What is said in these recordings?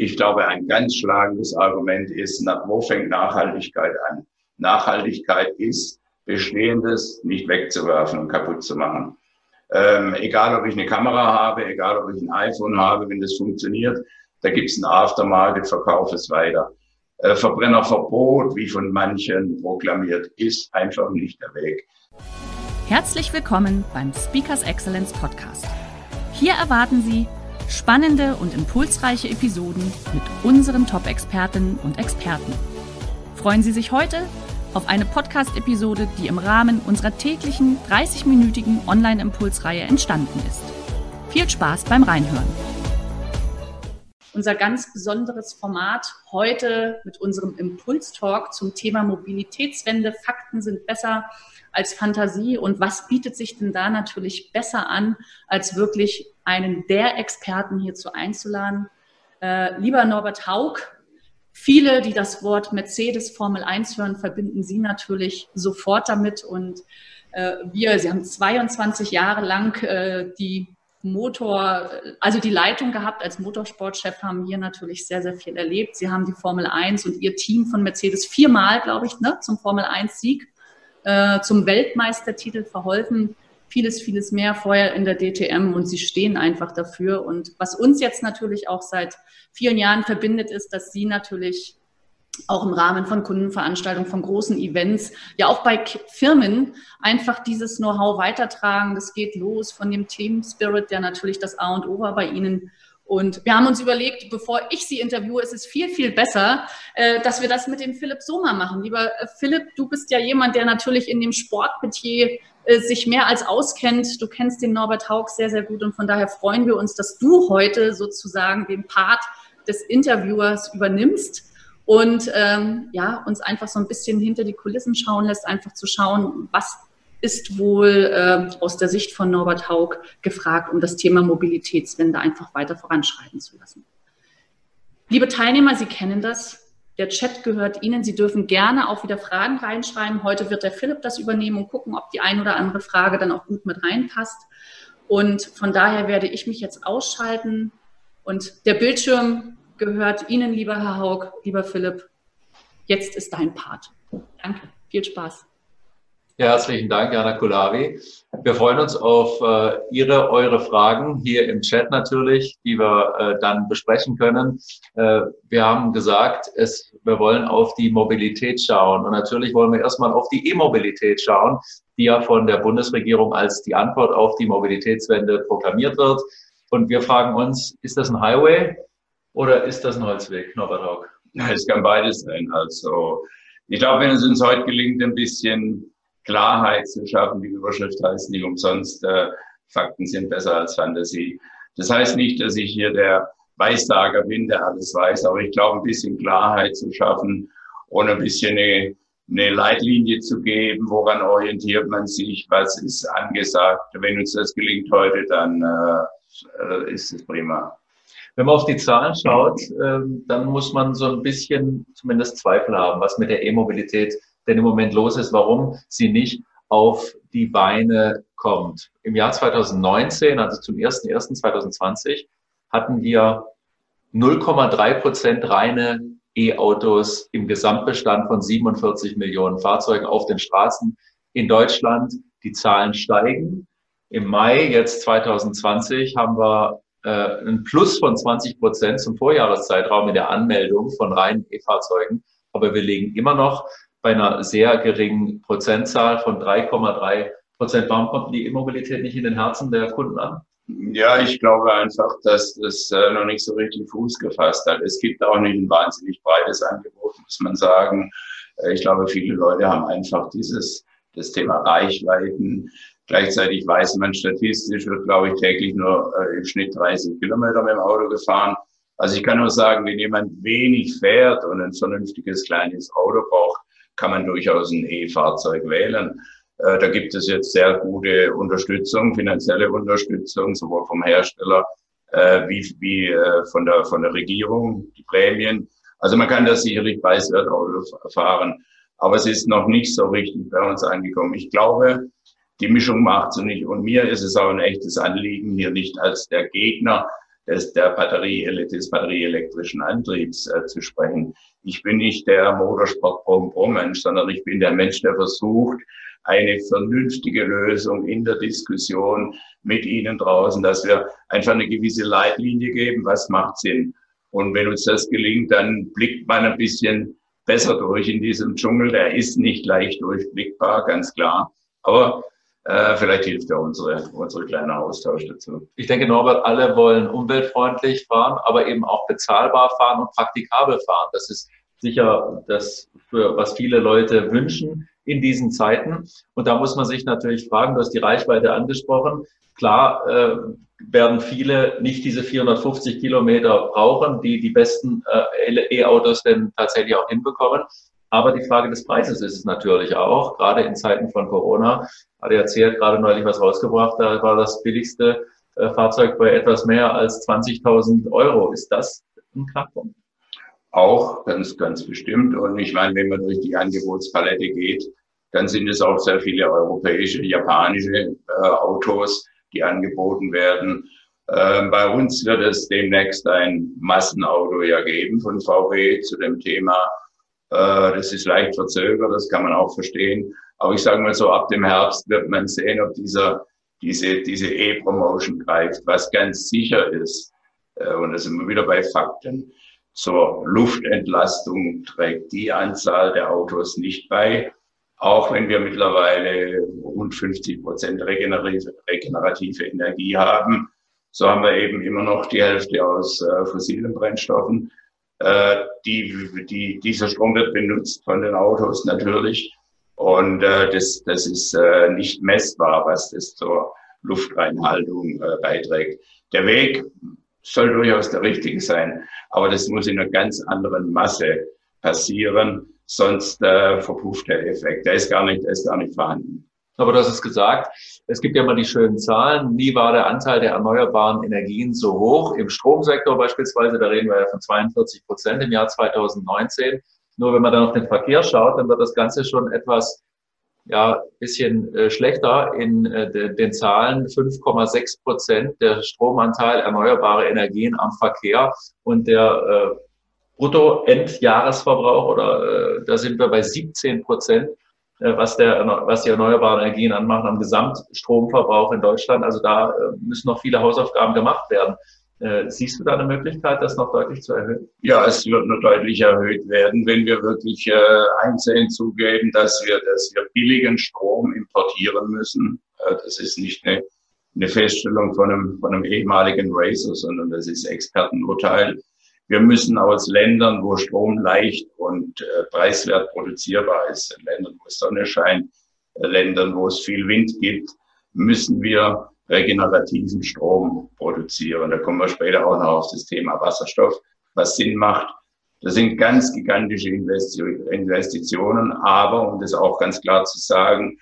Ich glaube, ein ganz schlagendes Argument ist, wo fängt Nachhaltigkeit an? Nachhaltigkeit ist, Bestehendes nicht wegzuwerfen und kaputt zu machen. Ähm, egal, ob ich eine Kamera habe, egal, ob ich ein iPhone habe, wenn das funktioniert, da gibt es ein Aftermarket, verkauf es weiter. Äh, Verbrennerverbot, wie von manchen proklamiert, ist einfach nicht der Weg. Herzlich willkommen beim Speakers Excellence Podcast. Hier erwarten Sie Spannende und impulsreiche Episoden mit unseren Top-Expertinnen und Experten. Freuen Sie sich heute auf eine Podcast-Episode, die im Rahmen unserer täglichen 30-minütigen Online-Impulsreihe entstanden ist. Viel Spaß beim Reinhören. Unser ganz besonderes Format heute mit unserem Impuls-Talk zum Thema Mobilitätswende. Fakten sind besser als Fantasie und was bietet sich denn da natürlich besser an, als wirklich einen der Experten hierzu einzuladen. Äh, lieber Norbert Haug, viele, die das Wort Mercedes Formel 1 hören, verbinden Sie natürlich sofort damit und äh, wir, Sie haben 22 Jahre lang äh, die Motor, also die Leitung gehabt als Motorsportchef, haben hier natürlich sehr, sehr viel erlebt. Sie haben die Formel 1 und Ihr Team von Mercedes viermal, glaube ich, ne, zum Formel 1 Sieg äh, zum Weltmeistertitel verholfen. Vieles, vieles mehr vorher in der DTM und sie stehen einfach dafür. Und was uns jetzt natürlich auch seit vielen Jahren verbindet, ist, dass sie natürlich auch im Rahmen von Kundenveranstaltungen, von großen Events, ja auch bei Firmen einfach dieses Know-how weitertragen. Das geht los von dem Team Spirit, der natürlich das A und O war bei Ihnen und wir haben uns überlegt, bevor ich Sie interviewe, ist es viel, viel besser, äh, dass wir das mit dem Philipp Sommer machen. Lieber äh, Philipp, du bist ja jemand, der natürlich in dem Sportmetier äh, sich mehr als auskennt. Du kennst den Norbert Haug sehr, sehr gut und von daher freuen wir uns, dass du heute sozusagen den Part des Interviewers übernimmst und ähm, ja, uns einfach so ein bisschen hinter die Kulissen schauen lässt, einfach zu schauen, was ist wohl äh, aus der Sicht von Norbert Haug gefragt, um das Thema Mobilitätswende einfach weiter voranschreiten zu lassen. Liebe Teilnehmer, Sie kennen das. Der Chat gehört Ihnen. Sie dürfen gerne auch wieder Fragen reinschreiben. Heute wird der Philipp das übernehmen und gucken, ob die ein oder andere Frage dann auch gut mit reinpasst. Und von daher werde ich mich jetzt ausschalten. Und der Bildschirm gehört Ihnen, lieber Herr Haug, lieber Philipp. Jetzt ist dein Part. Danke. Viel Spaß. Ja, herzlichen Dank, Jana Kulavi. Wir freuen uns auf äh, Ihre, eure Fragen hier im Chat natürlich, die wir äh, dann besprechen können. Äh, wir haben gesagt, es, wir wollen auf die Mobilität schauen. Und natürlich wollen wir erstmal auf die E-Mobilität schauen, die ja von der Bundesregierung als die Antwort auf die Mobilitätswende proklamiert wird. Und wir fragen uns, ist das ein Highway oder ist das ein Holzweg, Norbert Haug? Es kann beides sein. Also ich glaube, wenn es uns heute gelingt, ein bisschen Klarheit zu schaffen. Die Überschrift heißt nicht umsonst, äh, Fakten sind besser als Fantasie. Das heißt nicht, dass ich hier der Weißsager bin, der alles weiß, aber ich glaube, ein bisschen Klarheit zu schaffen und ein bisschen eine, eine Leitlinie zu geben, woran orientiert man sich, was ist angesagt. Wenn uns das gelingt heute, dann äh, ist es prima. Wenn man auf die Zahlen schaut, äh, dann muss man so ein bisschen zumindest Zweifel haben, was mit der E-Mobilität denn im Moment los ist, warum sie nicht auf die Beine kommt. Im Jahr 2019, also zum 01.01.2020, hatten wir 0,3 Prozent reine E-Autos im Gesamtbestand von 47 Millionen Fahrzeugen auf den Straßen in Deutschland. Die Zahlen steigen. Im Mai jetzt 2020 haben wir äh, ein Plus von 20 Prozent zum Vorjahreszeitraum in der Anmeldung von reinen E-Fahrzeugen. Aber wir liegen immer noch bei einer sehr geringen Prozentzahl von 3,3 Prozent. Warum kommt die E-Mobilität nicht in den Herzen der Kunden an? Ja, ich glaube einfach, dass das äh, noch nicht so richtig Fuß gefasst hat. Es gibt auch nicht ein wahnsinnig breites Angebot, muss man sagen. Äh, ich glaube, viele Leute haben einfach dieses, das Thema Reichweiten. Gleichzeitig weiß man statistisch, wird, glaube ich, täglich nur äh, im Schnitt 30 Kilometer mit dem Auto gefahren. Also ich kann nur sagen, wenn jemand wenig fährt und ein vernünftiges kleines Auto braucht, kann man durchaus ein E-Fahrzeug wählen. Äh, da gibt es jetzt sehr gute Unterstützung, finanzielle Unterstützung, sowohl vom Hersteller äh, wie, wie äh, von, der, von der Regierung, die Prämien. Also man kann das sicherlich preiswert Auto fahren, aber es ist noch nicht so richtig bei uns angekommen. Ich glaube, die Mischung macht sie nicht. Und mir ist es auch ein echtes Anliegen, hier nicht als der Gegner des, der Batterie, des batterieelektrischen Antriebs äh, zu sprechen. Ich bin nicht der Motorsport-Pro-Mensch, sondern ich bin der Mensch, der versucht, eine vernünftige Lösung in der Diskussion mit Ihnen draußen, dass wir einfach eine gewisse Leitlinie geben, was macht Sinn. Und wenn uns das gelingt, dann blickt man ein bisschen besser durch in diesem Dschungel. Der ist nicht leicht durchblickbar, ganz klar. Aber äh, vielleicht hilft ja unsere, unsere kleine Austausch dazu. Ich denke, Norbert, alle wollen umweltfreundlich fahren, aber eben auch bezahlbar fahren und praktikabel fahren. Das ist sicher das, für was viele Leute wünschen in diesen Zeiten. Und da muss man sich natürlich fragen, du hast die Reichweite angesprochen. Klar äh, werden viele nicht diese 450 Kilometer brauchen, die die besten äh, E-Autos denn tatsächlich auch hinbekommen. Aber die Frage des Preises ist es natürlich auch, gerade in Zeiten von Corona. ADAC hat gerade neulich was rausgebracht, da war das billigste äh, Fahrzeug bei etwas mehr als 20.000 Euro. Ist das ein Knackpunkt? Auch ganz, ganz bestimmt. Und ich meine, wenn man durch die Angebotspalette geht, dann sind es auch sehr viele europäische, japanische äh, Autos, die angeboten werden. Äh, bei uns wird es demnächst ein Massenauto ja geben von VW zu dem Thema. Äh, das ist leicht verzögert, das kann man auch verstehen. Aber ich sage mal so, ab dem Herbst wird man sehen, ob dieser, diese, diese E-Promotion greift, was ganz sicher ist. Äh, und da sind wir wieder bei Fakten. Zur Luftentlastung trägt die Anzahl der Autos nicht bei auch wenn wir mittlerweile rund 50 Prozent regenerative, Energie haben, so haben wir eben immer noch die Hälfte aus äh, fossilen Brennstoffen. Äh, die, die, dieser Strom wird benutzt von den Autos natürlich. Und äh, das, das ist äh, nicht messbar, was das zur Luftreinhaltung äh, beiträgt. Der Weg soll durchaus der richtige sein, aber das muss in einer ganz anderen Masse passieren sonst äh, verpufft der Effekt. Der ist gar nicht, der ist gar nicht vorhanden. Aber du hast es gesagt, es gibt ja immer die schönen Zahlen. Nie war der Anteil der erneuerbaren Energien so hoch. Im Stromsektor beispielsweise, da reden wir ja von 42 Prozent im Jahr 2019. Nur wenn man dann auf den Verkehr schaut, dann wird das Ganze schon etwas ja, bisschen äh, schlechter in äh, de, den Zahlen. 5,6 Prozent der Stromanteil erneuerbare Energien am Verkehr und der äh, Brutto-Endjahresverbrauch oder äh, da sind wir bei 17 Prozent, äh, was, der, was die erneuerbaren Energien anmachen am Gesamtstromverbrauch in Deutschland. Also da äh, müssen noch viele Hausaufgaben gemacht werden. Äh, siehst du da eine Möglichkeit, das noch deutlich zu erhöhen? Ja, es wird noch deutlich erhöht werden, wenn wir wirklich äh, einsehen zugeben, dass wir, dass wir billigen Strom importieren müssen. Äh, das ist nicht eine, eine Feststellung von einem, von einem ehemaligen Racer, sondern das ist Expertenurteil. Wir müssen aus Ländern, wo Strom leicht und äh, preiswert produzierbar ist, Ländern, wo Sonne scheint, äh, Ländern, wo es viel Wind gibt, müssen wir regenerativen Strom produzieren. Da kommen wir später auch noch auf das Thema Wasserstoff, was Sinn macht. Das sind ganz gigantische Investitionen, aber, um das auch ganz klar zu sagen,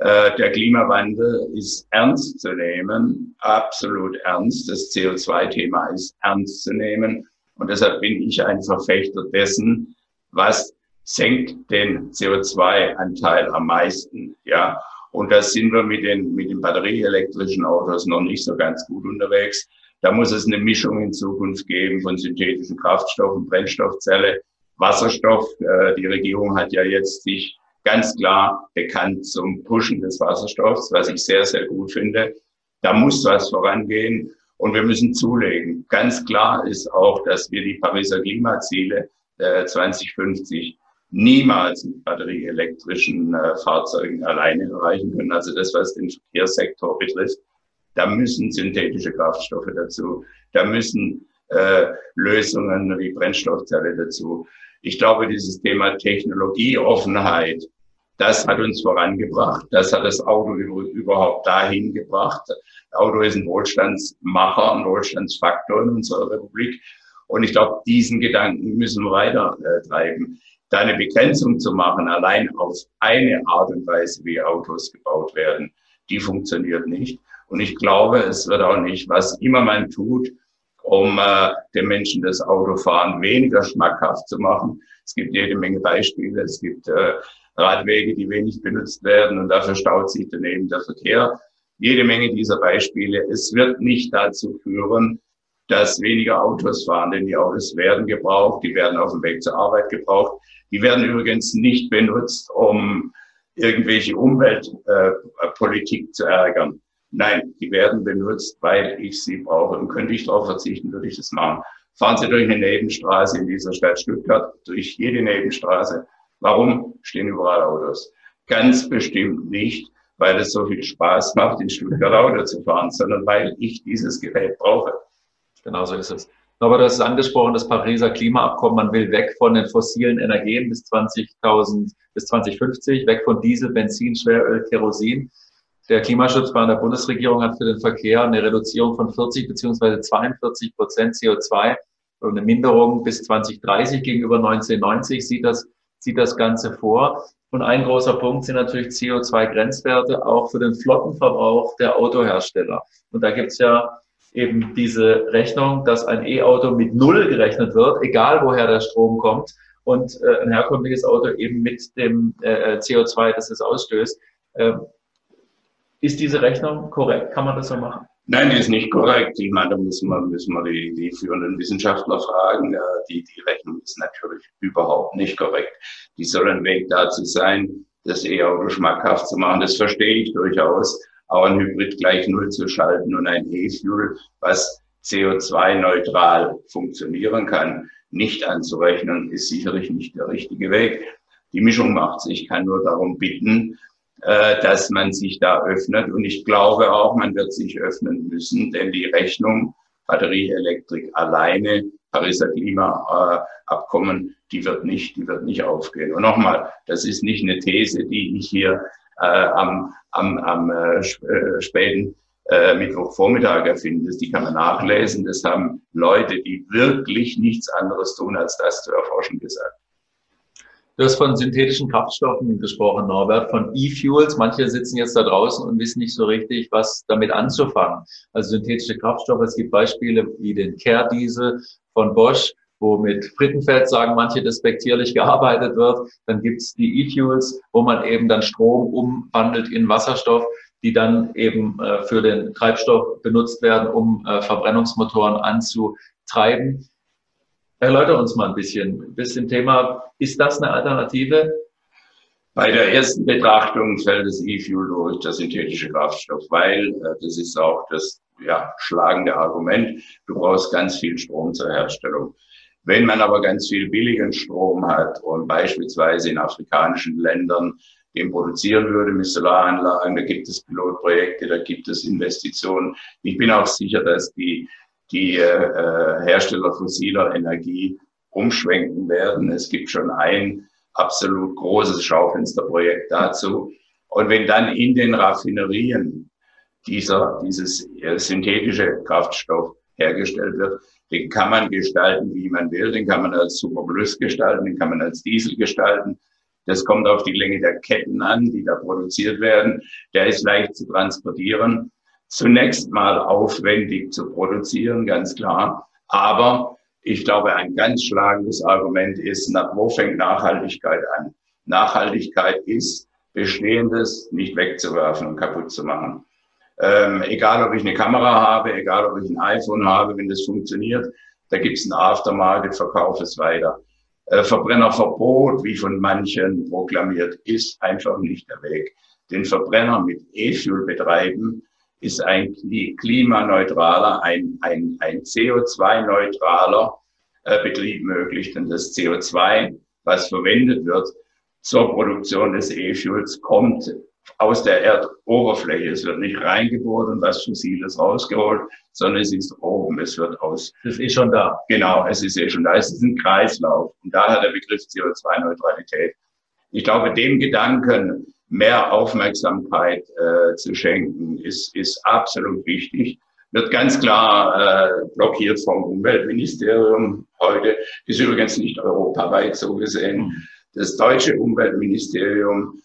äh, der Klimawandel ist ernst zu nehmen, absolut ernst. Das CO2-Thema ist ernst zu nehmen. Und deshalb bin ich ein Verfechter dessen, was senkt den CO2-Anteil am meisten, ja. Und da sind wir mit den, mit den batterieelektrischen Autos noch nicht so ganz gut unterwegs. Da muss es eine Mischung in Zukunft geben von synthetischen Kraftstoffen, Brennstoffzelle, Wasserstoff. Äh, die Regierung hat ja jetzt sich ganz klar bekannt zum Pushen des Wasserstoffs, was ich sehr, sehr gut finde. Da muss was vorangehen. Und wir müssen zulegen. Ganz klar ist auch, dass wir die Pariser Klimaziele äh, 2050 niemals mit batterieelektrischen äh, Fahrzeugen alleine erreichen können. Also das, was den Verkehrssektor betrifft, da müssen synthetische Kraftstoffe dazu, da müssen äh, Lösungen wie Brennstoffzelle dazu. Ich glaube, dieses Thema Technologieoffenheit, das hat uns vorangebracht. Das hat das Auto überhaupt dahin gebracht. Auto ist ein Wohlstandsmacher, ein Wohlstandsfaktor in unserer Republik. Und ich glaube, diesen Gedanken müssen wir weiter äh, treiben. Da eine Begrenzung zu machen, allein auf eine Art und Weise, wie Autos gebaut werden, die funktioniert nicht. Und ich glaube, es wird auch nicht, was immer man tut, um äh, den Menschen das Autofahren weniger schmackhaft zu machen. Es gibt jede Menge Beispiele. Es gibt äh, Radwege, die wenig benutzt werden und dafür staut sich daneben der Verkehr. Jede Menge dieser Beispiele. Es wird nicht dazu führen, dass weniger Autos fahren, denn die Autos werden gebraucht, die werden auf dem Weg zur Arbeit gebraucht. Die werden übrigens nicht benutzt, um irgendwelche Umweltpolitik äh, zu ärgern. Nein, die werden benutzt, weil ich sie brauche. Und könnte ich darauf verzichten, würde ich das machen. Fahren Sie durch eine Nebenstraße in dieser Stadt Stuttgart, durch jede Nebenstraße. Warum stehen überall Autos? Ganz bestimmt nicht, weil es so viel Spaß macht, in Stuttgart Auto zu fahren, sondern weil ich dieses Gerät brauche. Genau so ist es. Aber du hast es angesprochen, das Pariser Klimaabkommen, man will weg von den fossilen Energien bis 20.000, bis 2050, weg von Diesel, Benzin, Schweröl, Kerosin. Der Klimaschutzplan der Bundesregierung hat für den Verkehr eine Reduzierung von 40 beziehungsweise 42 Prozent CO2 und eine Minderung bis 2030 gegenüber 1990 sieht das, sieht das Ganze vor. Und ein großer Punkt sind natürlich CO2-Grenzwerte auch für den Flottenverbrauch der Autohersteller. Und da gibt's ja eben diese Rechnung, dass ein E-Auto mit Null gerechnet wird, egal woher der Strom kommt, und äh, ein herkömmliches Auto eben mit dem äh, CO2, das es ausstößt. Äh, ist diese Rechnung korrekt? Kann man das so machen? Nein, die ist nicht korrekt. Ich meine, da müssen wir, müssen wir die, die führenden Wissenschaftler fragen. Die, die Rechnung ist natürlich überhaupt nicht korrekt. Die soll ein Weg dazu sein, das E-Auto schmackhaft zu machen. Das verstehe ich durchaus auch ein Hybrid gleich Null zu schalten und ein E-Fuel, was CO2-neutral funktionieren kann, nicht anzurechnen, ist sicherlich nicht der richtige Weg. Die Mischung macht sich. Ich kann nur darum bitten, äh, dass man sich da öffnet. Und ich glaube auch, man wird sich öffnen müssen, denn die Rechnung Batterieelektrik alleine, Pariser Klimaabkommen, die wird nicht, die wird nicht aufgehen. Und nochmal, das ist nicht eine These, die ich hier äh, am, am, am äh, äh, späten äh, Mittwochvormittag erfinden. Das, die kann man nachlesen. Das haben Leute, die wirklich nichts anderes tun, als das zu erforschen, gesagt. Du hast von synthetischen Kraftstoffen gesprochen, Norbert, von E-Fuels. Manche sitzen jetzt da draußen und wissen nicht so richtig, was damit anzufangen. Also synthetische Kraftstoffe, es gibt Beispiele wie den Care-Diesel von Bosch, wo mit Frittenfett, sagen manche, despektierlich gearbeitet wird. Dann gibt's die E-Fuels, wo man eben dann Strom umwandelt in Wasserstoff, die dann eben äh, für den Treibstoff benutzt werden, um äh, Verbrennungsmotoren anzutreiben. Erläuter uns mal ein bisschen, bis zum Thema, ist das eine Alternative? Bei der ersten Betrachtung fällt das E-Fuel durch, der synthetische Kraftstoff, weil äh, das ist auch das ja, schlagende Argument. Du brauchst ganz viel Strom zur Herstellung. Wenn man aber ganz viel billigen Strom hat und beispielsweise in afrikanischen Ländern den produzieren würde mit Solaranlagen, da gibt es Pilotprojekte, da gibt es Investitionen. Ich bin auch sicher, dass die, die äh, Hersteller fossiler Energie umschwenken werden. Es gibt schon ein absolut großes Schaufensterprojekt dazu. Und wenn dann in den Raffinerien dieser, dieses äh, synthetische Kraftstoff hergestellt wird, den kann man gestalten, wie man will. Den kann man als Superplus gestalten, den kann man als Diesel gestalten. Das kommt auf die Länge der Ketten an, die da produziert werden. Der ist leicht zu transportieren. Zunächst mal aufwendig zu produzieren, ganz klar. Aber ich glaube, ein ganz schlagendes Argument ist, nach, wo fängt Nachhaltigkeit an? Nachhaltigkeit ist, Bestehendes nicht wegzuwerfen und kaputt zu machen. Ähm, egal, ob ich eine Kamera habe, egal, ob ich ein iPhone habe, wenn das funktioniert, da gibt es einen Aftermarket, verkauf es weiter. Äh, Verbrennerverbot, wie von manchen proklamiert, ist einfach nicht der Weg. Den Verbrenner mit E-Fuel betreiben, ist ein klimaneutraler, ein, ein, ein CO2-neutraler äh, Betrieb möglich, denn das CO2, was verwendet wird zur Produktion des E-Fuels, kommt aus der Erdoberfläche. Es wird nicht reingebohrt und was Fossiles rausgeholt, sondern es ist oben. Es wird aus. Das ist eh schon da. Genau, es ist eh schon da. Es ist ein Kreislauf. Und daher der Begriff CO2-Neutralität. Ich glaube, dem Gedanken mehr Aufmerksamkeit äh, zu schenken, ist, ist absolut wichtig. wird ganz klar äh, blockiert vom Umweltministerium heute. Ist übrigens nicht europaweit so gesehen. Das deutsche Umweltministerium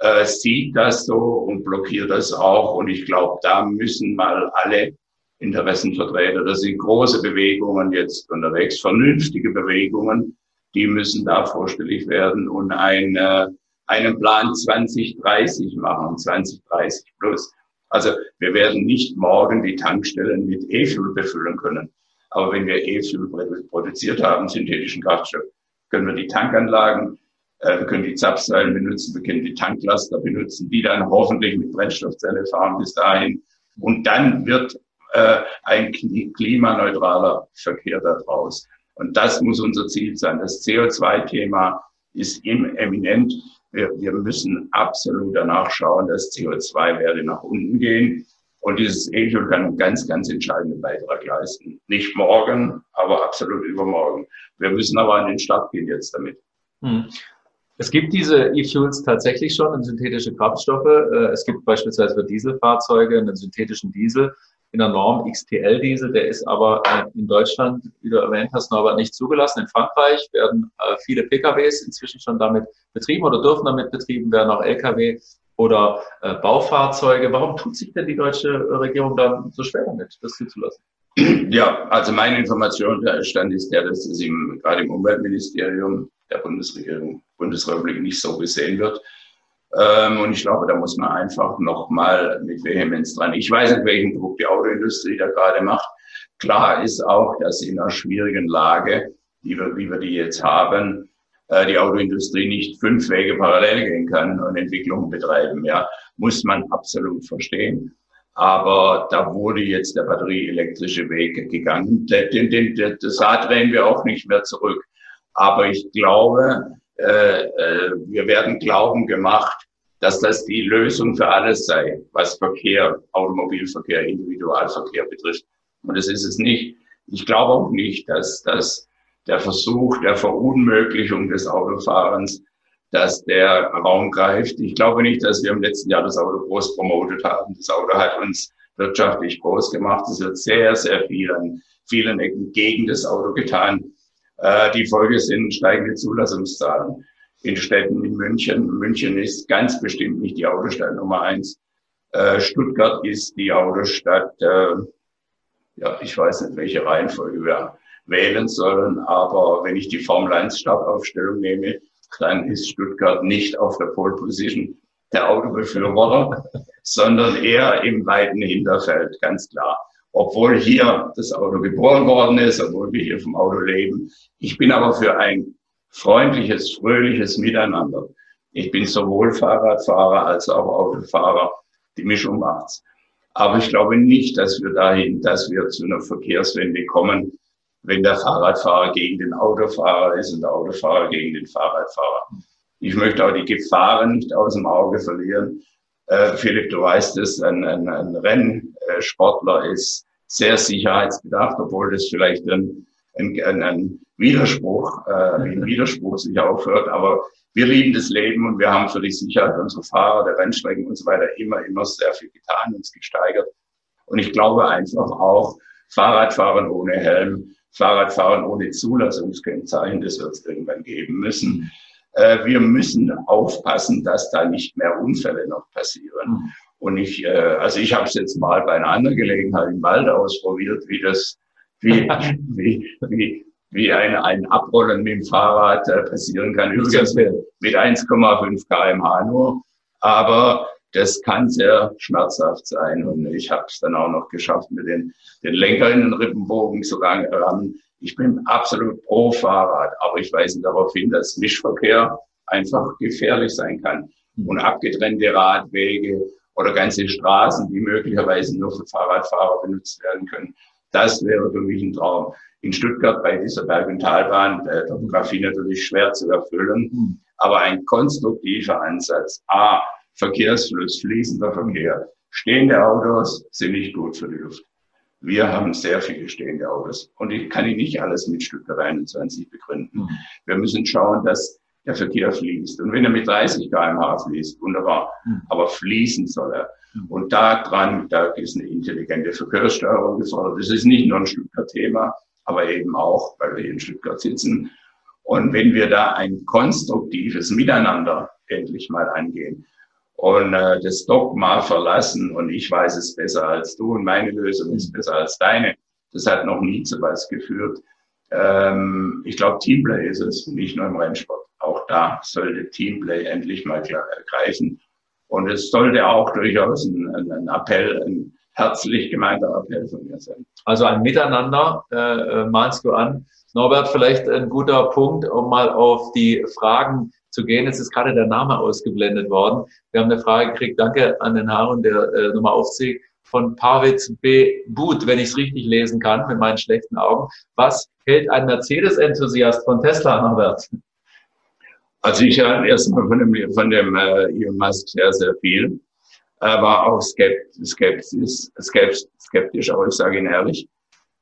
äh, sieht das so und blockiert das auch. Und ich glaube, da müssen mal alle Interessenvertreter, das sind große Bewegungen jetzt unterwegs, vernünftige Bewegungen, die müssen da vorstellig werden und ein, äh, einen Plan 2030 machen, 2030 plus. Also wir werden nicht morgen die Tankstellen mit E-Fuel befüllen können. Aber wenn wir E-Fuel produziert haben, synthetischen Kraftstoff, können wir die Tankanlagen, wir können die Zapfsäulen benutzen, wir können die Tanklaster benutzen, die dann hoffentlich mit Brennstoffzelle fahren bis dahin. Und dann wird äh, ein klimaneutraler Verkehr daraus. Und das muss unser Ziel sein. Das CO2-Thema ist eminent. Wir, wir müssen absolut danach schauen, dass CO2-Werte nach unten gehen. Und dieses E-Fuel kann einen ganz, ganz entscheidenden Beitrag leisten. Nicht morgen, aber absolut übermorgen. Wir müssen aber an den Start gehen jetzt damit. Hm. Es gibt diese E-Fuels tatsächlich schon in synthetische Kraftstoffe. Äh, es gibt beispielsweise für Dieselfahrzeuge einen synthetischen Diesel in der Norm XTL-Diesel. Der ist aber äh, in Deutschland, wie du erwähnt hast, Norbert, nicht zugelassen. In Frankreich werden äh, viele PKWs inzwischen schon damit betrieben oder dürfen damit betrieben werden, auch Lkw oder Baufahrzeuge. Warum tut sich denn die deutsche Regierung da so schwer damit, das zuzulassen? Ja, also meine Information, der Stand ist der, dass es im, gerade im Umweltministerium der Bundesregierung, Bundesrepublik nicht so gesehen wird. Ähm, und ich glaube, da muss man einfach nochmal mit Vehemenz dran. Ich weiß nicht, welchen Druck die Autoindustrie da gerade macht. Klar ist auch, dass in einer schwierigen Lage, wie wir, wie wir die jetzt haben, äh, die Autoindustrie nicht fünf Wege parallel gehen kann und Entwicklungen betreiben. Ja, muss man absolut verstehen. Aber da wurde jetzt der batterieelektrische Weg gegangen. Den, den, den, das Rad drehen wir auch nicht mehr zurück. Aber ich glaube, äh, äh, wir werden glauben gemacht, dass das die Lösung für alles sei, was Verkehr, Automobilverkehr, Individualverkehr betrifft. Und das ist es nicht. Ich glaube auch nicht, dass, dass der Versuch der Verunmöglichung des Autofahrens, dass der Raum greift. Ich glaube nicht, dass wir im letzten Jahr das Auto groß promotet haben. Das Auto hat uns wirtschaftlich groß gemacht. Es wird sehr, sehr viel an vielen Ecken gegen das Auto getan. Äh, die Folge sind steigende Zulassungszahlen in Städten in München. München ist ganz bestimmt nicht die Autostadt Nummer eins. Äh, Stuttgart ist die Autostadt, äh, ja, ich weiß nicht, welche Reihenfolge wir wählen sollen, aber wenn ich die Formel 1 Startaufstellung nehme, dann ist Stuttgart nicht auf der Pole Position der Autobefürworter, sondern eher im weiten Hinterfeld, ganz klar obwohl hier das Auto geboren worden ist, obwohl wir hier vom Auto leben. Ich bin aber für ein freundliches, fröhliches Miteinander. Ich bin sowohl Fahrradfahrer als auch Autofahrer. Die Mischung macht's. Aber ich glaube nicht, dass wir dahin, dass wir zu einer Verkehrswende kommen, wenn der Fahrradfahrer gegen den Autofahrer ist und der Autofahrer gegen den Fahrradfahrer. Ich möchte auch die Gefahren nicht aus dem Auge verlieren. Äh, Philipp, du weißt es, ein, ein, ein Rennsportler ist sehr sicherheitsbedacht, obwohl das vielleicht ein, ein, ein, Widerspruch, äh, ein Widerspruch sich aufhört. Aber wir lieben das Leben und wir haben für die Sicherheit unserer Fahrer, der Rennstrecken und so weiter immer, immer sehr viel getan, uns gesteigert. Und ich glaube einfach auch, Fahrradfahren ohne Helm, Fahrradfahren ohne Zulassungskennzeichen, das wird es irgendwann geben müssen. Äh, wir müssen aufpassen, dass da nicht mehr Unfälle noch passieren. Mhm. Und ich, äh, also ich habe es jetzt mal bei einer anderen Gelegenheit im Wald ausprobiert, wie das, wie, wie, wie, wie ein, ein Abrollen mit dem Fahrrad äh, passieren kann. Übrigens mit, mit 1,5 kmh nur. Aber das kann sehr schmerzhaft sein. Und ich habe es dann auch noch geschafft, mit den, den Lenker in den Rippenbogen zu rammen. Ich bin absolut pro Fahrrad, aber ich weise darauf hin, dass Mischverkehr einfach gefährlich sein kann. Und abgetrennte Radwege oder ganze Straßen, die möglicherweise nur für Fahrradfahrer benutzt werden können. Das wäre für mich ein Traum. In Stuttgart bei dieser Berg- und Talbahn, der Topografie natürlich schwer zu erfüllen, aber ein konstruktiver Ansatz. A, Verkehrsfluss, fließender Verkehr. Stehende Autos sind nicht gut für die Luft. Wir haben sehr viele stehende Autos. Und ich kann ich nicht alles mit Stuttgart 21 begründen. Mhm. Wir müssen schauen, dass der Verkehr fließt. Und wenn er mit 30 kmh fließt, wunderbar. Mhm. Aber fließen soll er. Und da dran, da ist eine intelligente Verkehrssteuerung gefordert. Das ist nicht nur ein Stuttgart-Thema, aber eben auch, weil wir hier in Stuttgart sitzen. Und wenn wir da ein konstruktives Miteinander endlich mal angehen und äh, das Dogma verlassen und ich weiß es besser als du und meine Lösung ist besser als deine, das hat noch nie zu was geführt. Ähm, ich glaube, Teamplay ist es, nicht nur im Rennsport. Auch da sollte Teamplay endlich mal greifen. Und es sollte auch durchaus ein, ein Appell, ein herzlich gemeinter Appell von mir sein. Also ein Miteinander äh, äh, malst du an. Norbert, vielleicht ein guter Punkt, um mal auf die Fragen zu gehen. Es ist gerade der Name ausgeblendet worden. Wir haben eine Frage gekriegt, danke an den Herrn, der äh, nochmal aufzieht, von Pavitz B. But, wenn ich es richtig lesen kann, mit meinen schlechten Augen. Was hält ein Mercedes-Enthusiast von Tesla, Norbert? Also ich halte erstmal von dem, von dem äh, Elon Musk sehr, sehr viel, aber auch skeptisch, skeptisch, skeptisch, aber ich sage Ihnen ehrlich,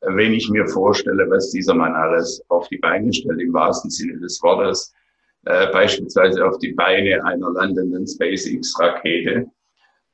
wenn ich mir vorstelle, was dieser Mann alles auf die Beine stellt, im wahrsten Sinne des Wortes, äh, beispielsweise auf die Beine einer landenden SpaceX-Rakete,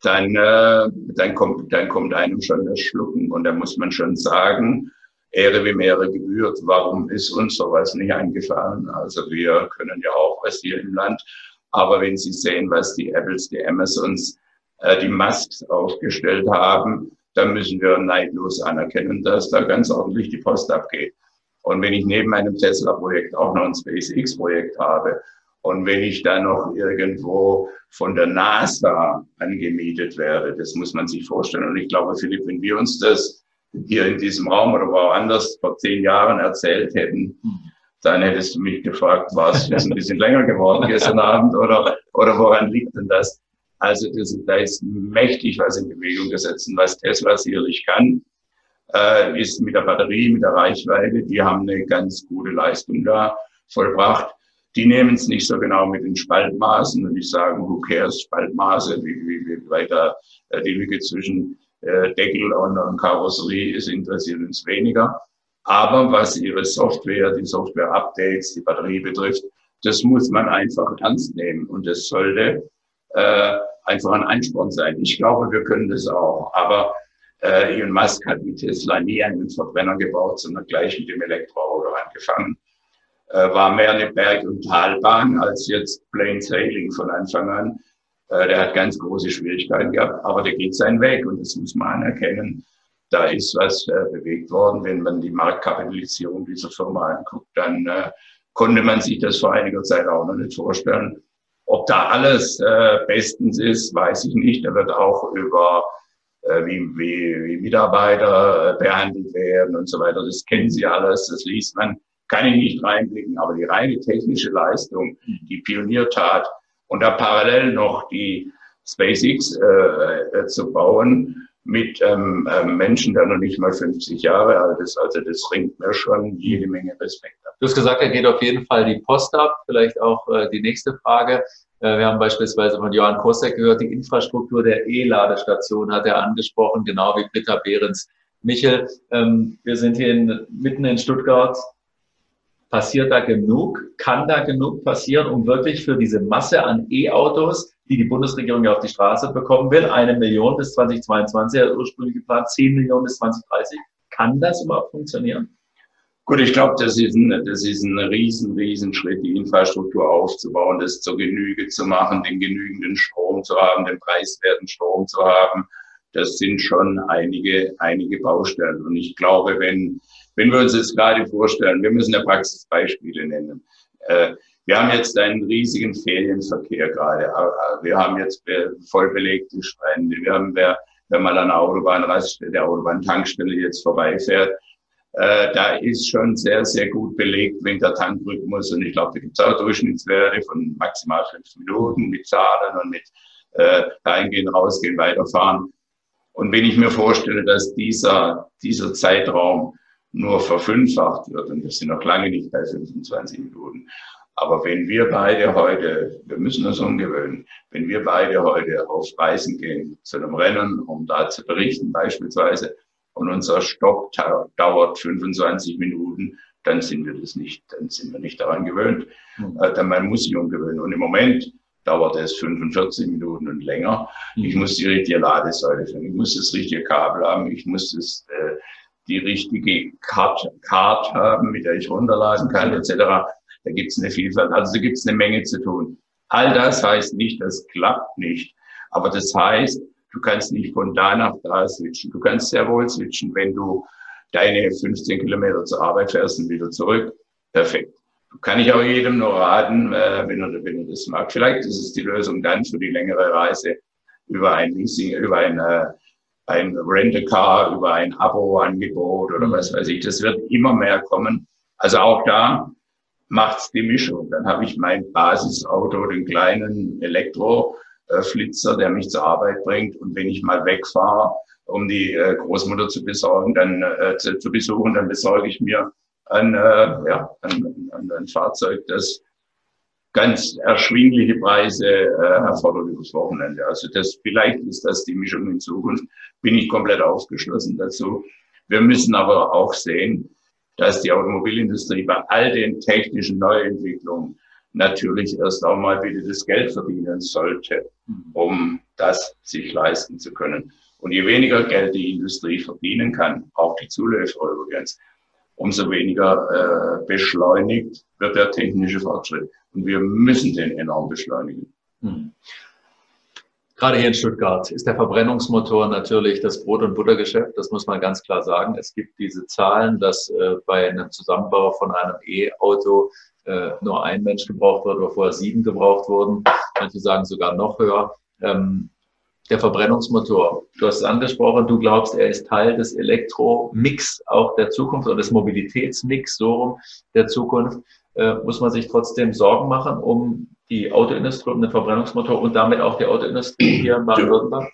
dann, äh, dann, kommt, dann kommt einem schon das Schlucken. Und da muss man schon sagen, Ehre wie Ehre gebührt. Warum ist uns sowas nicht eingefallen? Also wir können ja auch was hier im Land. Aber wenn Sie sehen, was die Apples, die Amazons, äh, die Masks aufgestellt haben, dann müssen wir neidlos anerkennen, dass da ganz ordentlich die Post abgeht. Und wenn ich neben meinem Tesla-Projekt auch noch ein SpaceX-Projekt habe und wenn ich dann noch irgendwo von der NASA angemietet werde, das muss man sich vorstellen. Und ich glaube, Philipp, wenn wir uns das hier in diesem Raum oder woanders vor zehn Jahren erzählt hätten, dann hättest du mich gefragt, es jetzt ein bisschen länger geworden gestern Abend oder, oder woran liegt denn das? Also das, da ist mächtig was in Bewegung gesetzt. Was Tesla sicherlich kann, äh, ist mit der Batterie, mit der Reichweite, die haben eine ganz gute Leistung da vollbracht. Die nehmen es nicht so genau mit den Spaltmaßen und die sagen, who cares, Spaltmaße, wie, wie, wie weiter äh, die Lücke zwischen äh, Deckel und, und Karosserie ist, interessiert uns weniger. Aber was ihre Software, die Software-Updates, die Batterie betrifft, das muss man einfach ernst nehmen und das sollte äh, einfach ein Einsporn sein. Ich glaube, wir können das auch. Aber äh, Elon Musk hat mit Tesla nie einen Verbrenner gebaut, sondern gleich mit dem Elektroauto angefangen äh, war mehr eine Berg- und Talbahn als jetzt Plain Sailing von Anfang an. Äh, der hat ganz große Schwierigkeiten gehabt, aber der geht seinen Weg und das muss man anerkennen. Da ist was äh, bewegt worden. Wenn man die Marktkapitalisierung dieser Firma anguckt, dann äh, konnte man sich das vor einiger Zeit auch noch nicht vorstellen. Ob da alles äh, bestens ist, weiß ich nicht. Da wird auch über wie, wie, wie Mitarbeiter äh, behandelt werden und so weiter. Das kennen Sie alles, das liest man kann ich nicht reinblicken, aber die reine technische Leistung, die Pioniertat und da parallel noch die SpaceX äh, äh, zu bauen mit ähm, äh, Menschen, der noch nicht mal 50 Jahre alt ist, also das ringt mir schon jede Menge Respekt ab. Du hast gesagt, er geht auf jeden Fall die Post ab. Vielleicht auch äh, die nächste Frage. Äh, wir haben beispielsweise von Johann Kosek gehört, die Infrastruktur der E-Ladestation hat er angesprochen, genau wie Britta Behrens. Michel, ähm, wir sind hier in, mitten in Stuttgart. Passiert da genug? Kann da genug passieren, um wirklich für diese Masse an E-Autos, die die Bundesregierung ja auf die Straße bekommen will, eine Million bis 2022, ja ursprünglich geplant, zehn Millionen bis 2030, kann das überhaupt funktionieren? Gut, ich glaube, das ist ein, das ist ein riesen, riesen Schritt, die Infrastruktur aufzubauen, das zur Genüge zu machen, den genügenden Strom zu haben, den preiswerten Strom zu haben. Das sind schon einige, einige Baustellen. Und ich glaube, wenn, wenn wir uns jetzt gerade vorstellen, wir müssen ja Praxisbeispiele nennen. Äh, wir haben jetzt einen riesigen Ferienverkehr gerade. Äh, wir haben jetzt voll belegte Strände. Wir haben, wer, wenn man an der Autobahnraststelle, der Autobahntankstelle jetzt vorbeifährt, äh, da ist schon sehr, sehr gut belegt wenn der Tankrhythmus. Und ich glaube, da gibt es auch Durchschnittswerte von maximal fünf Minuten mit Zahlen und mit äh, reingehen, rausgehen, weiterfahren. Und wenn ich mir vorstelle, dass dieser, dieser Zeitraum nur verfünffacht wird, und wir sind noch lange nicht bei 25 Minuten, aber wenn wir beide heute, wir müssen uns umgewöhnen, wenn wir beide heute auf Reisen gehen, zu einem Rennen, um da zu berichten beispielsweise, und unser Stopp dauert 25 Minuten, dann sind wir das nicht, dann sind wir nicht daran gewöhnt. Mhm. Dann man muss sich umgewöhnen. Und im Moment dauert es 45 Minuten und länger. Ich muss die richtige Ladesäule finden, ich muss das richtige Kabel haben, ich muss das, äh, die richtige Card, Card haben, mit der ich runterladen kann, etc. Da gibt es eine Vielfalt, also da gibt es eine Menge zu tun. All das heißt nicht, das klappt nicht. Aber das heißt, du kannst nicht von da nach da switchen. Du kannst sehr wohl switchen, wenn du deine 15 Kilometer zur Arbeit fährst und wieder zurück. Perfekt. Kann ich auch jedem nur raten, äh, wenn, er, wenn er das mag. Vielleicht ist es die Lösung dann für die längere Reise über ein Leasing, über ein, äh, ein Rent-a-Car, über ein Abo-Angebot oder was weiß ich. Das wird immer mehr kommen. Also auch da macht's die Mischung. Dann habe ich mein Basisauto, den kleinen Elektroflitzer, der mich zur Arbeit bringt. Und wenn ich mal wegfahre, um die äh, Großmutter zu besorgen, dann äh, zu, zu besuchen, dann besorge ich mir ein, äh, ja, ein, ein, ein Fahrzeug, das ganz erschwingliche Preise äh, erfordert übers Wochenende. Also das vielleicht ist das die Mischung in Zukunft. Bin ich komplett aufgeschlossen dazu. Wir müssen aber auch sehen, dass die Automobilindustrie bei all den technischen Neuentwicklungen natürlich erst auch mal wieder das Geld verdienen sollte, um das sich leisten zu können. Und je weniger Geld die Industrie verdienen kann, auch die Zulieferer übrigens, umso weniger äh, beschleunigt wird der technische Fortschritt. Und wir müssen den enorm beschleunigen. Hm. Gerade hier in Stuttgart ist der Verbrennungsmotor natürlich das Brot- und Buttergeschäft. Das muss man ganz klar sagen. Es gibt diese Zahlen, dass äh, bei einem Zusammenbau von einem E-Auto äh, nur ein Mensch gebraucht wird, oder vorher sieben gebraucht wurden. Manche sagen sogar noch höher. Ähm, der Verbrennungsmotor. Du hast es angesprochen, du glaubst, er ist Teil des Elektromix auch der Zukunft oder des Mobilitätsmix, so rum der Zukunft. Äh, muss man sich trotzdem Sorgen machen um die Autoindustrie, um den Verbrennungsmotor und damit auch die Autoindustrie hier in Baden-Württemberg?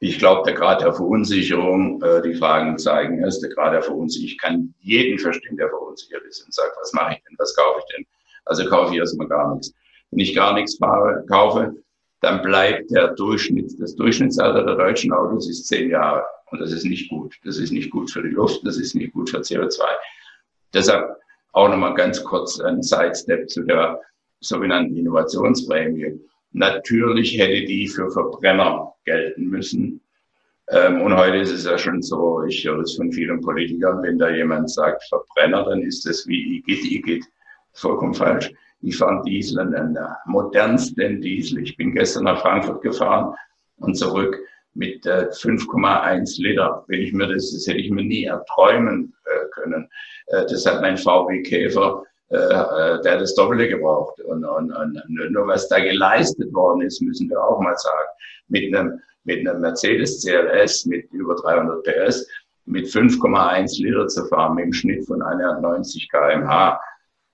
Ich glaube, der Grad der Verunsicherung, äh, die Fragen zeigen es, der Grad der Verunsicherung, ich kann jeden verstehen, der verunsichert ist und sagt, was mache ich denn, was kaufe ich denn? Also kaufe ich erstmal gar nichts. Wenn ich gar nichts fahre, kaufe, dann bleibt der Durchschnitt, das Durchschnittsalter der deutschen Autos ist zehn Jahre. Und das ist nicht gut. Das ist nicht gut für die Luft, das ist nicht gut für CO2. Deshalb auch nochmal ganz kurz ein Sidestep zu der sogenannten Innovationsprämie. Natürlich hätte die für Verbrenner gelten müssen. Ähm, und heute ist es ja schon so, ich höre das von vielen Politikern, wenn da jemand sagt Verbrenner, dann ist das wie Igitt, Igitt. Vollkommen falsch. Ich fahre Diesel, einen modernsten Diesel. Ich bin gestern nach Frankfurt gefahren und zurück mit äh, 5,1 Liter. Wenn ich mir das, das hätte ich mir nie erträumen äh, können. Äh, das hat mein VW Käfer, äh, äh, der das Doppelte gebraucht. Und, und, und nur was da geleistet worden ist, müssen wir auch mal sagen. Mit einem, mit einem Mercedes CLS mit über 300 PS, mit 5,1 Liter zu fahren, mit einem Schnitt von 190 kmh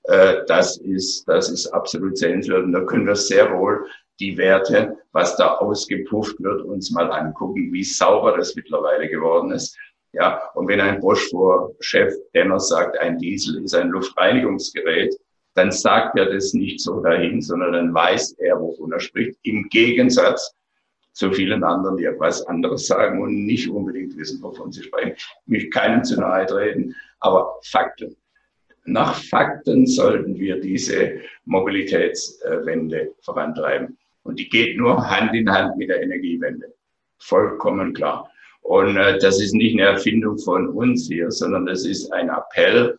äh, das ist, das ist absolut sehenswert. Und da können wir sehr wohl die Werte, was da ausgepufft wird, uns mal angucken, wie sauber das mittlerweile geworden ist. Ja, und wenn ein Bosch-Chef dennoch sagt, ein Diesel ist ein Luftreinigungsgerät, dann sagt er das nicht so dahin, sondern dann weiß er, wovon er spricht. Im Gegensatz zu vielen anderen, die etwas anderes sagen und nicht unbedingt wissen, wovon sie sprechen. Ich möchte keinem zu nahe treten, aber Fakten. Nach Fakten sollten wir diese Mobilitätswende vorantreiben. Und die geht nur Hand in Hand mit der Energiewende. Vollkommen klar. Und äh, das ist nicht eine Erfindung von uns hier, sondern das ist ein Appell,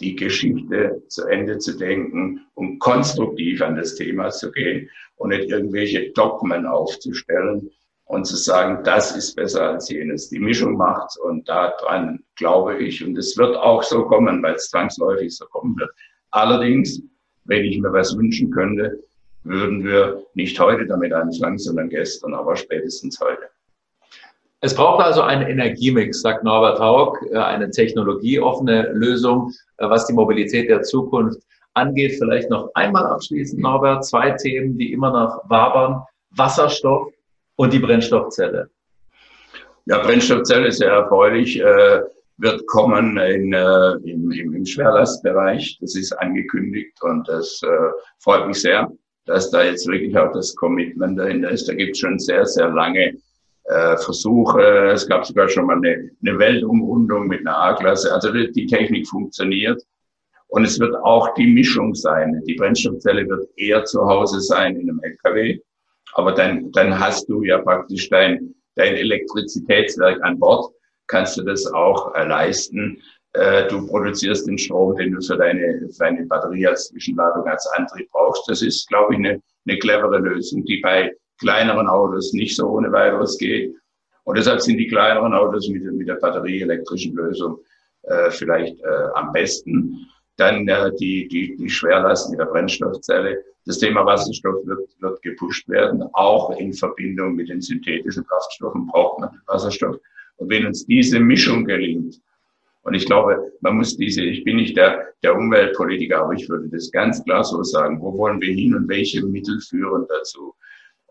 die Geschichte zu Ende zu denken und konstruktiv an das Thema zu gehen und nicht irgendwelche Dogmen aufzustellen, und zu sagen, das ist besser als jenes. Die Mischung macht und daran glaube ich. Und es wird auch so kommen, weil es zwangsläufig so kommen wird. Allerdings, wenn ich mir was wünschen könnte, würden wir nicht heute damit anfangen, sondern gestern, aber spätestens heute. Es braucht also einen Energiemix, sagt Norbert Haug, äh, eine technologieoffene Lösung, äh, was die Mobilität der Zukunft angeht. Vielleicht noch einmal abschließend, Norbert, zwei Themen, die immer noch wabern. Wasserstoff und die Brennstoffzelle. Ja, Brennstoffzelle ist sehr erfreulich, äh, wird kommen in, im, im, Schwerlastbereich. Das ist angekündigt und das freut mich sehr, dass da jetzt wirklich auch das Commitment dahinter ist. Da gibt es schon sehr, sehr lange äh, Versuche. Es gab sogar schon mal eine, eine Weltumrundung mit einer A-Klasse. Also die, die Technik funktioniert. Und es wird auch die Mischung sein. Die Brennstoffzelle wird eher zu Hause sein in einem LKW. Aber dann, dann hast du ja praktisch dein, dein Elektrizitätswerk an Bord, kannst du das auch äh, leisten. Äh, du produzierst den Strom, den du für deine, für deine Batterie als Zwischenladung, als Antrieb brauchst. Das ist, glaube ich, eine, eine clevere Lösung, die bei kleineren Autos nicht so ohne weiteres geht. Und deshalb sind die kleineren Autos mit, mit der batterieelektrischen Lösung äh, vielleicht äh, am besten. Dann äh, die, die, die Schwerlast mit der Brennstoffzelle. Das Thema Wasserstoff wird, wird gepusht werden. Auch in Verbindung mit den synthetischen Kraftstoffen braucht man Wasserstoff. Und wenn uns diese Mischung gelingt, und ich glaube, man muss diese, ich bin nicht der, der Umweltpolitiker, aber ich würde das ganz klar so sagen, wo wollen wir hin und welche Mittel führen dazu?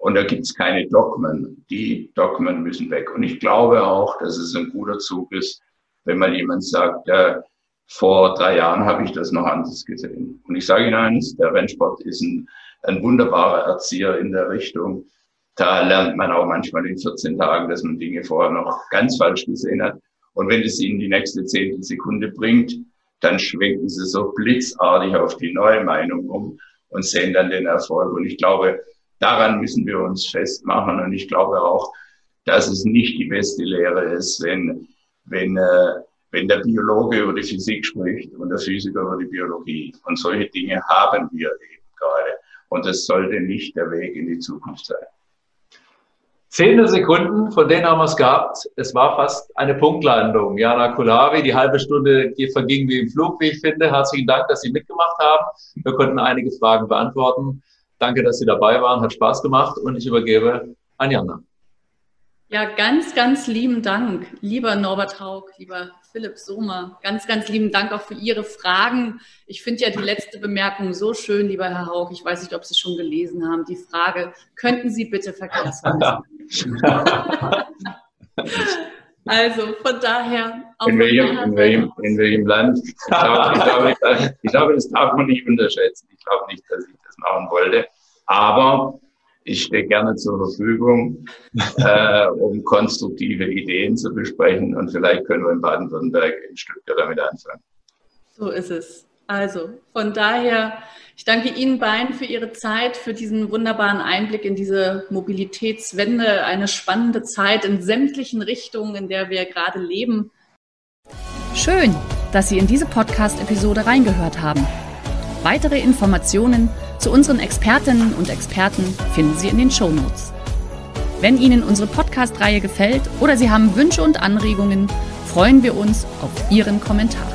Und da gibt es keine Dogmen. Die Dogmen müssen weg. Und ich glaube auch, dass es ein guter Zug ist, wenn mal jemand sagt, äh, vor drei Jahren habe ich das noch anders gesehen. Und ich sage Ihnen eines, der Rennsport ist ein, ein wunderbarer Erzieher in der Richtung. Da lernt man auch manchmal in 14 Tagen, dass man Dinge vorher noch ganz falsch gesehen hat. Und wenn es Ihnen die nächste zehnte Sekunde bringt, dann schwenken Sie so blitzartig auf die neue Meinung um und sehen dann den Erfolg. Und ich glaube, daran müssen wir uns festmachen. Und ich glaube auch, dass es nicht die beste Lehre ist, wenn, wenn äh, wenn der Biologe über die Physik spricht und der Physiker über die Biologie. Und solche Dinge haben wir eben gerade. Und das sollte nicht der Weg in die Zukunft sein. Zehn Sekunden, von denen haben wir es gehabt. Es war fast eine Punktlandung. Jana Kulavi, die halbe Stunde verging wie im Flug, wie ich finde. Herzlichen Dank, dass Sie mitgemacht haben. Wir konnten einige Fragen beantworten. Danke, dass Sie dabei waren. Hat Spaß gemacht. Und ich übergebe an Jana. Ja, ganz, ganz lieben Dank, lieber Norbert Haug, lieber Philipp Sommer. Ganz, ganz lieben Dank auch für Ihre Fragen. Ich finde ja die letzte Bemerkung so schön, lieber Herr Haug. Ich weiß nicht, ob Sie schon gelesen haben. Die Frage, könnten Sie bitte Verkehrsminister? also von daher. In welchem, in, welchem, in welchem Land? Ich glaube, ich, glaube, ich glaube, das darf man nicht unterschätzen. Ich glaube nicht, dass ich das machen wollte. Aber ich stehe gerne zur Verfügung, äh, um konstruktive Ideen zu besprechen und vielleicht können wir in Baden-Württemberg ein Stück damit anfangen. So ist es. Also von daher, ich danke Ihnen beiden für Ihre Zeit, für diesen wunderbaren Einblick in diese Mobilitätswende, eine spannende Zeit in sämtlichen Richtungen, in der wir gerade leben. Schön, dass Sie in diese Podcast-Episode reingehört haben. Weitere Informationen zu unseren Expertinnen und Experten finden Sie in den Show Notes. Wenn Ihnen unsere Podcast-Reihe gefällt oder Sie haben Wünsche und Anregungen, freuen wir uns auf Ihren Kommentar.